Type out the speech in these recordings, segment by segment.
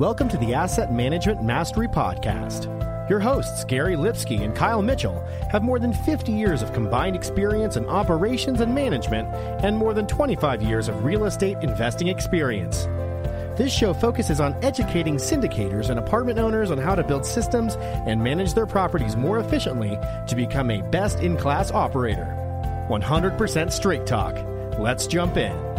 Welcome to the Asset Management Mastery Podcast. Your hosts, Gary Lipsky and Kyle Mitchell, have more than 50 years of combined experience in operations and management and more than 25 years of real estate investing experience. This show focuses on educating syndicators and apartment owners on how to build systems and manage their properties more efficiently to become a best in class operator. 100% straight talk. Let's jump in.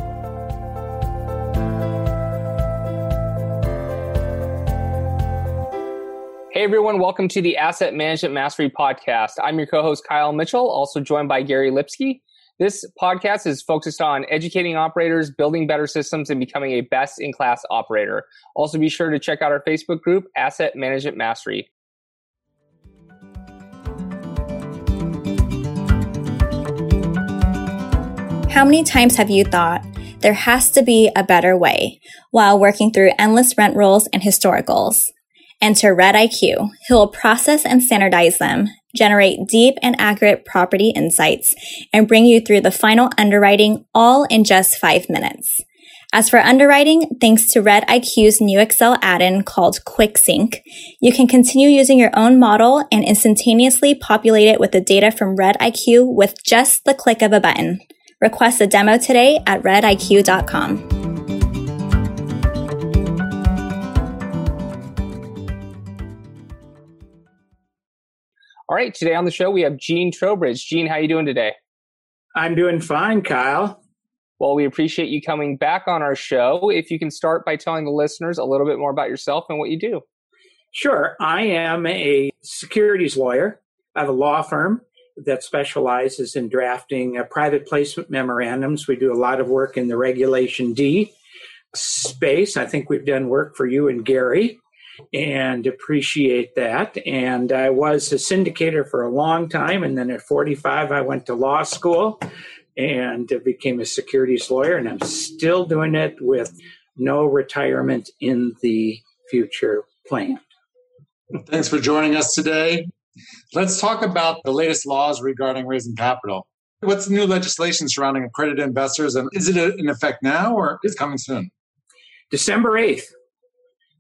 Hey everyone, welcome to the Asset Management Mastery Podcast. I'm your co-host Kyle Mitchell, also joined by Gary Lipsky. This podcast is focused on educating operators, building better systems, and becoming a best-in-class operator. Also, be sure to check out our Facebook group, Asset Management Mastery. How many times have you thought there has to be a better way while working through endless rent rolls and historicals? Enter Red IQ, who will process and standardize them, generate deep and accurate property insights, and bring you through the final underwriting all in just five minutes. As for underwriting, thanks to Red IQ's new Excel add-in called QuickSync, you can continue using your own model and instantaneously populate it with the data from Red IQ with just the click of a button. Request a demo today at rediq.com. All right, today on the show we have Gene Trowbridge. Gene, how are you doing today? I'm doing fine, Kyle. Well, we appreciate you coming back on our show. If you can start by telling the listeners a little bit more about yourself and what you do. Sure. I am a securities lawyer. I have a law firm that specializes in drafting uh, private placement memorandums. We do a lot of work in the Regulation D space. I think we've done work for you and Gary and appreciate that. And I was a syndicator for a long time. And then at 45, I went to law school and became a securities lawyer. And I'm still doing it with no retirement in the future planned. Thanks for joining us today. Let's talk about the latest laws regarding raising capital. What's the new legislation surrounding accredited investors, and is it in effect now or is it coming soon? December 8th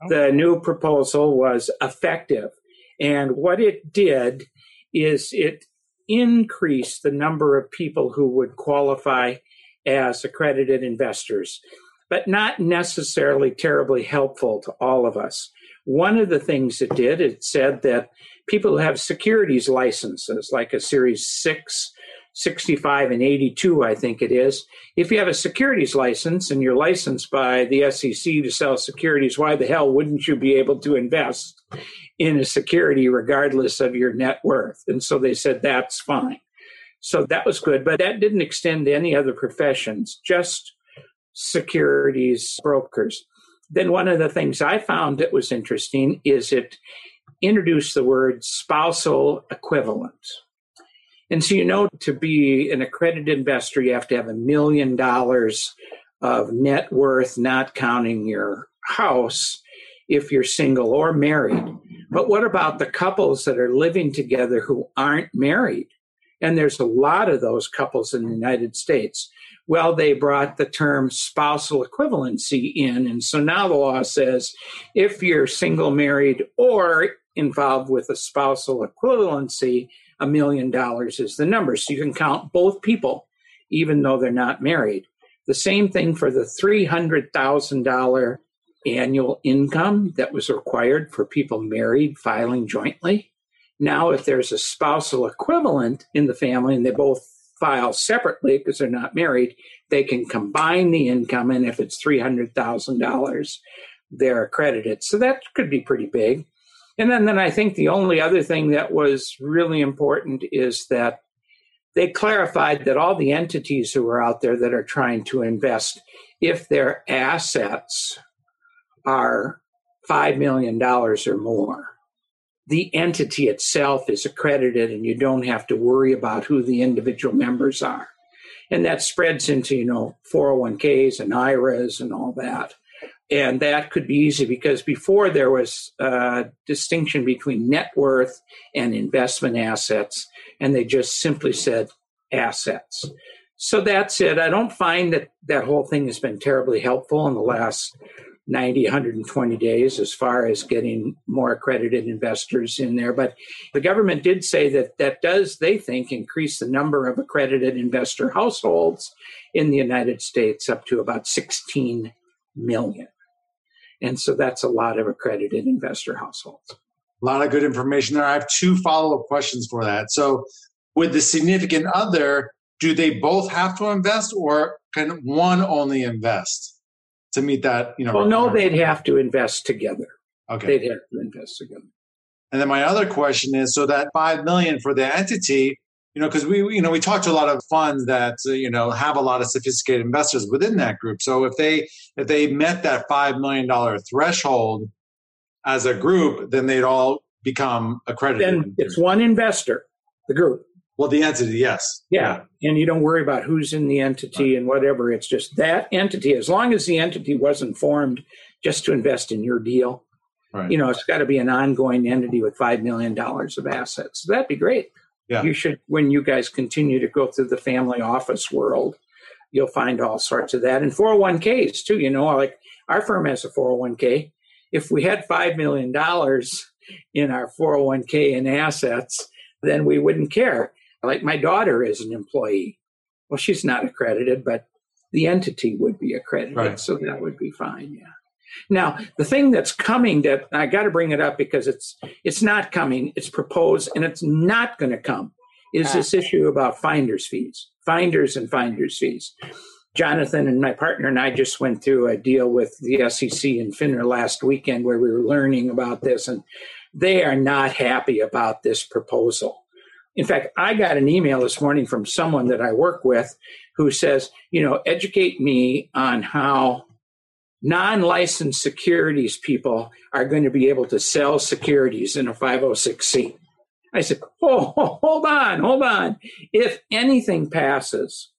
the new proposal was effective. And what it did is it increased the number of people who would qualify as accredited investors, but not necessarily terribly helpful to all of us. One of the things it did, it said that people who have securities licenses, like a Series 6 65 and 82, I think it is. If you have a securities license and you're licensed by the SEC to sell securities, why the hell wouldn't you be able to invest in a security regardless of your net worth? And so they said that's fine. So that was good, but that didn't extend to any other professions, just securities brokers. Then one of the things I found that was interesting is it introduced the word spousal equivalent and so, you know, to be an accredited investor, you have to have a million dollars of net worth, not counting your house if you're single or married. But what about the couples that are living together who aren't married? And there's a lot of those couples in the United States. Well, they brought the term spousal equivalency in. And so now the law says if you're single, married, or involved with a spousal equivalency, a million dollars is the number. So you can count both people, even though they're not married. The same thing for the $300,000 annual income that was required for people married filing jointly. Now, if there's a spousal equivalent in the family and they both file separately because they're not married, they can combine the income. And if it's $300,000, they're accredited. So that could be pretty big. And then, then I think the only other thing that was really important is that they clarified that all the entities who are out there that are trying to invest, if their assets are $5 million or more, the entity itself is accredited and you don't have to worry about who the individual members are. And that spreads into, you know, 401ks and IRAs and all that. And that could be easy because before there was a distinction between net worth and investment assets, and they just simply said assets. So that's it. I don't find that that whole thing has been terribly helpful in the last 90, 120 days as far as getting more accredited investors in there. But the government did say that that does, they think, increase the number of accredited investor households in the United States up to about 16 million. And so that's a lot of accredited investor households. A lot of good information there. I have two follow up questions for that. So, with the significant other, do they both have to invest or can one only invest to meet that? You know, well, no, they'd have to invest together. Okay. They'd have to invest together. And then my other question is so that 5 million for the entity, you know, because we, you know, we talk to a lot of funds that, uh, you know, have a lot of sophisticated investors within that group. So if they, if they met that $5 million threshold as a group, then they'd all become accredited. Then it's one investor, the group. Well, the entity, yes. Yeah. And you don't worry about who's in the entity right. and whatever. It's just that entity. As long as the entity wasn't formed just to invest in your deal, right. you know, it's got to be an ongoing entity with $5 million of assets. So that'd be great. Yeah. You should, when you guys continue to go through the family office world, you'll find all sorts of that. And 401ks too, you know, like our firm has a 401k. If we had $5 million in our 401k in assets, then we wouldn't care like my daughter is an employee. Well, she's not accredited, but the entity would be accredited. Right. So that would be fine. Yeah. Now, the thing that's coming that I got to bring it up because it's it's not coming, it's proposed and it's not going to come is this ah. issue about finders fees. Finders and finders fees. Jonathan and my partner and I just went through a deal with the SEC and FINRA last weekend where we were learning about this and they are not happy about this proposal. In fact, I got an email this morning from someone that I work with who says, you know, educate me on how non licensed securities people are going to be able to sell securities in a 506C. I said, oh, hold on, hold on. If anything passes,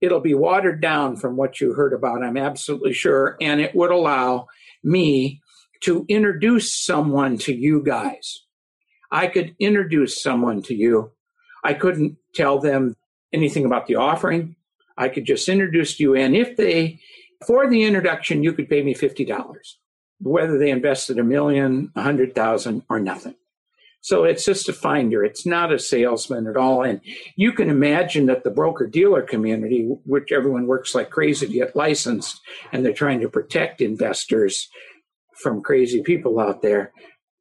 it'll be watered down from what you heard about, I'm absolutely sure. And it would allow me to introduce someone to you guys. I could introduce someone to you I couldn't tell them anything about the offering. I could just introduce you. And if they, for the introduction, you could pay me $50, whether they invested a million, a hundred thousand, or nothing. So it's just a finder. It's not a salesman at all. And you can imagine that the broker dealer community, which everyone works like crazy to get licensed, and they're trying to protect investors from crazy people out there,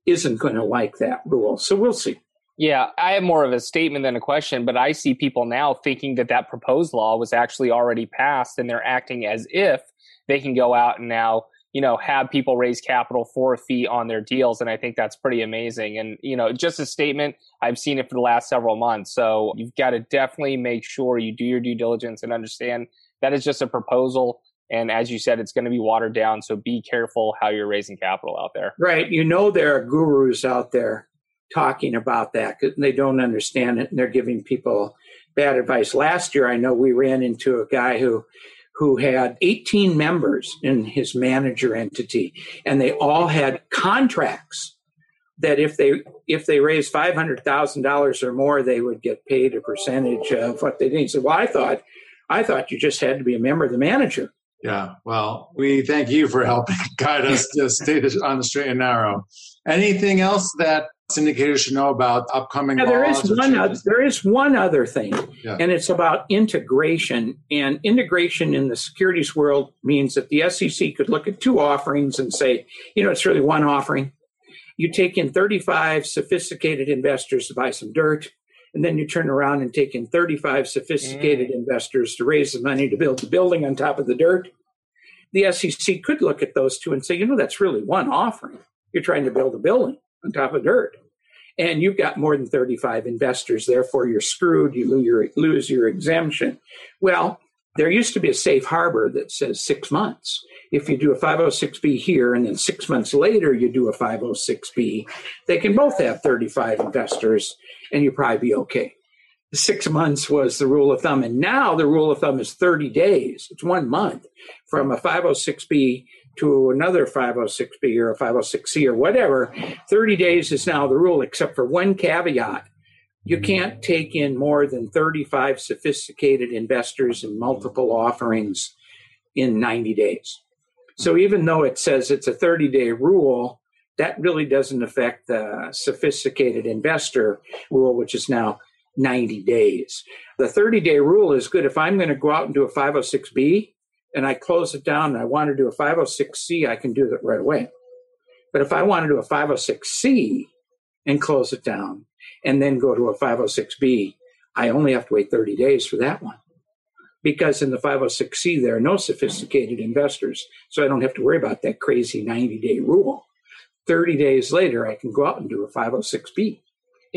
isn't going to like that rule. So we'll see. Yeah, I have more of a statement than a question, but I see people now thinking that that proposed law was actually already passed and they're acting as if they can go out and now, you know, have people raise capital for a fee on their deals. And I think that's pretty amazing. And, you know, just a statement, I've seen it for the last several months. So you've got to definitely make sure you do your due diligence and understand that is just a proposal. And as you said, it's going to be watered down. So be careful how you're raising capital out there. Right. You know, there are gurus out there talking about that because they don't understand it and they're giving people bad advice. Last year, I know we ran into a guy who who had 18 members in his manager entity and they all had contracts that if they if they raised five hundred thousand dollars or more, they would get paid a percentage of what they did. He said, "Well, I thought I thought you just had to be a member of the manager." Yeah. Well, we thank you for helping guide us to stay on the straight and narrow. Anything else that syndicators should know about upcoming yeah, there is one other, there is one other thing yeah. and it's about integration and integration in the securities world means that the sec could look at two offerings and say you know it's really one offering. You take in 35 sophisticated investors to buy some dirt and then you turn around and take in 35 sophisticated mm. investors to raise the money to build the building on top of the dirt. The sec could look at those two and say you know that's really one offering. You're trying to build a building on top of dirt. And you've got more than 35 investors, therefore you're screwed, you lose your, lose your exemption. Well, there used to be a safe harbor that says six months. If you do a 506B here and then six months later you do a 506B, they can both have 35 investors and you probably be okay. Six months was the rule of thumb. And now the rule of thumb is 30 days. It's one month from a 506B to another 506B or a 506C or whatever, 30 days is now the rule, except for one caveat. You can't take in more than 35 sophisticated investors in multiple offerings in 90 days. So even though it says it's a 30 day rule, that really doesn't affect the sophisticated investor rule, which is now 90 days. The 30 day rule is good if I'm going to go out and do a 506B and I close it down and I want to do a 506C, I can do that right away. But if I want to do a 506C and close it down and then go to a 506B, I only have to wait 30 days for that one. Because in the 506C, there are no sophisticated investors. So I don't have to worry about that crazy 90 day rule. 30 days later, I can go out and do a 506B.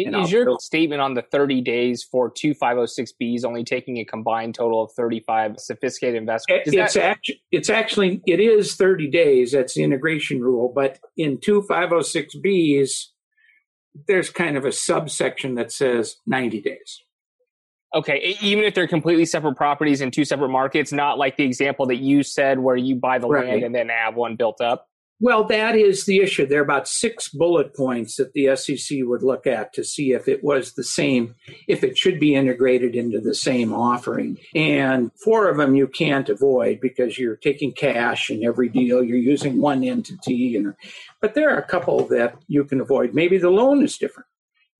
Is your statement on the 30 days for two 506Bs only taking a combined total of 35 sophisticated investors? It's, that- actually, it's actually, it is 30 days. That's the integration rule. But in two 506Bs, there's kind of a subsection that says 90 days. Okay, even if they're completely separate properties in two separate markets, not like the example that you said where you buy the right. land and then have one built up. Well, that is the issue. There are about six bullet points that the SEC would look at to see if it was the same, if it should be integrated into the same offering. And four of them you can't avoid because you're taking cash in every deal. You're using one entity. And, but there are a couple that you can avoid. Maybe the loan is different.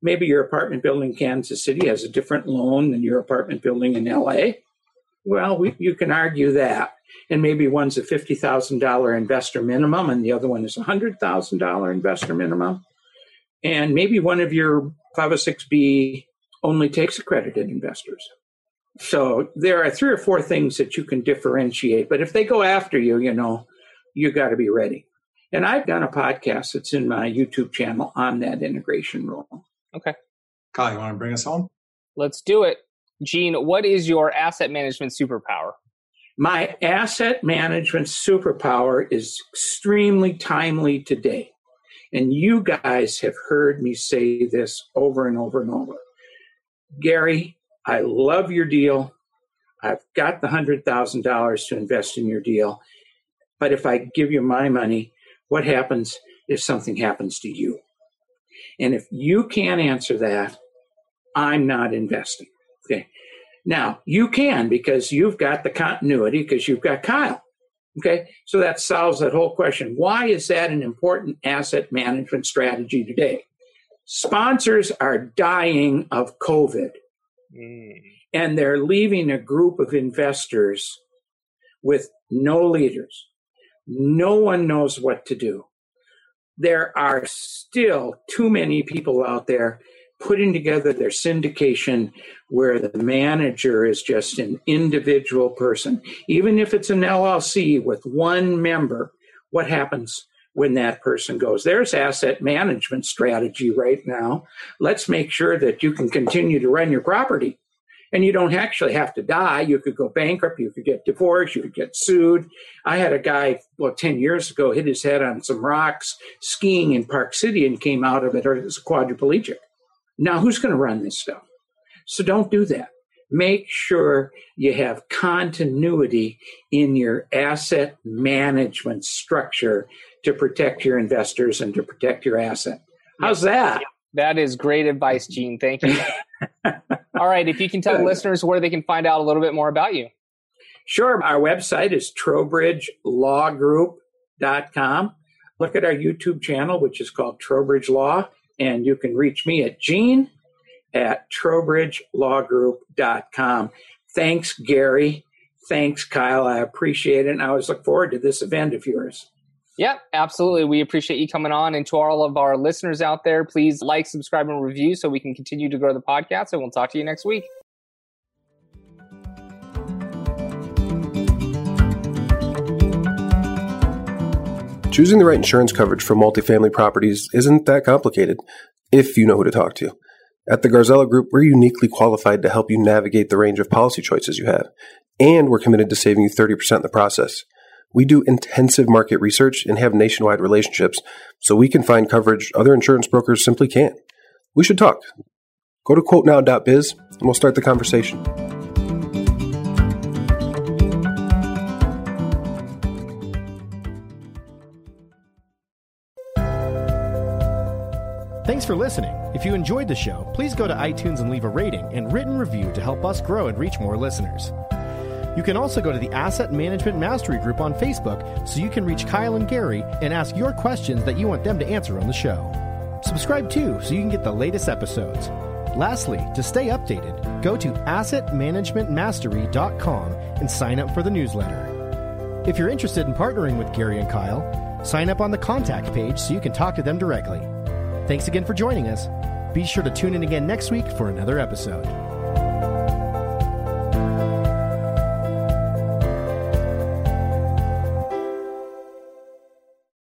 Maybe your apartment building in Kansas City has a different loan than your apartment building in LA. Well, we, you can argue that and maybe one's a $50,000 investor minimum and the other one is a $100,000 investor minimum. And maybe one of your 506B only takes accredited investors. So there are three or four things that you can differentiate, but if they go after you, you know, you got to be ready. And I've done a podcast that's in my YouTube channel on that integration rule. Okay. Kyle, you want to bring us home? Let's do it. Gene, what is your asset management superpower? My asset management superpower is extremely timely today. And you guys have heard me say this over and over and over. Gary, I love your deal. I've got the $100,000 to invest in your deal. But if I give you my money, what happens if something happens to you? And if you can't answer that, I'm not investing. Okay. Now, you can because you've got the continuity because you've got Kyle. Okay, so that solves that whole question. Why is that an important asset management strategy today? Sponsors are dying of COVID, mm. and they're leaving a group of investors with no leaders. No one knows what to do. There are still too many people out there putting together their syndication where the manager is just an individual person. Even if it's an LLC with one member, what happens when that person goes? There's asset management strategy right now. Let's make sure that you can continue to run your property. And you don't actually have to die. You could go bankrupt. You could get divorced. You could get sued. I had a guy, well, 10 years ago, hit his head on some rocks skiing in Park City and came out of it as a quadriplegic. Now, who's going to run this stuff? So don't do that. Make sure you have continuity in your asset management structure to protect your investors and to protect your asset. How's that? That is great advice, Gene. Thank you. All right. If you can tell listeners where they can find out a little bit more about you. Sure. Our website is trowbridgelawgroup.com. Look at our YouTube channel, which is called Trowbridge Law and you can reach me at Gene at trowbridgelawgroup.com. Thanks, Gary. Thanks, Kyle. I appreciate it. And I always look forward to this event of yours. Yep, absolutely. We appreciate you coming on. And to all of our listeners out there, please like, subscribe, and review so we can continue to grow the podcast. And we'll talk to you next week. Choosing the right insurance coverage for multifamily properties isn't that complicated if you know who to talk to. At the Garzella Group, we're uniquely qualified to help you navigate the range of policy choices you have, and we're committed to saving you 30% in the process. We do intensive market research and have nationwide relationships, so we can find coverage other insurance brokers simply can't. We should talk. Go to quotenow.biz and we'll start the conversation. Thanks for listening. If you enjoyed the show, please go to iTunes and leave a rating and written review to help us grow and reach more listeners. You can also go to the Asset Management Mastery Group on Facebook so you can reach Kyle and Gary and ask your questions that you want them to answer on the show. Subscribe too so you can get the latest episodes. Lastly, to stay updated, go to assetmanagementmastery.com and sign up for the newsletter. If you're interested in partnering with Gary and Kyle, sign up on the contact page so you can talk to them directly. Thanks again for joining us. Be sure to tune in again next week for another episode.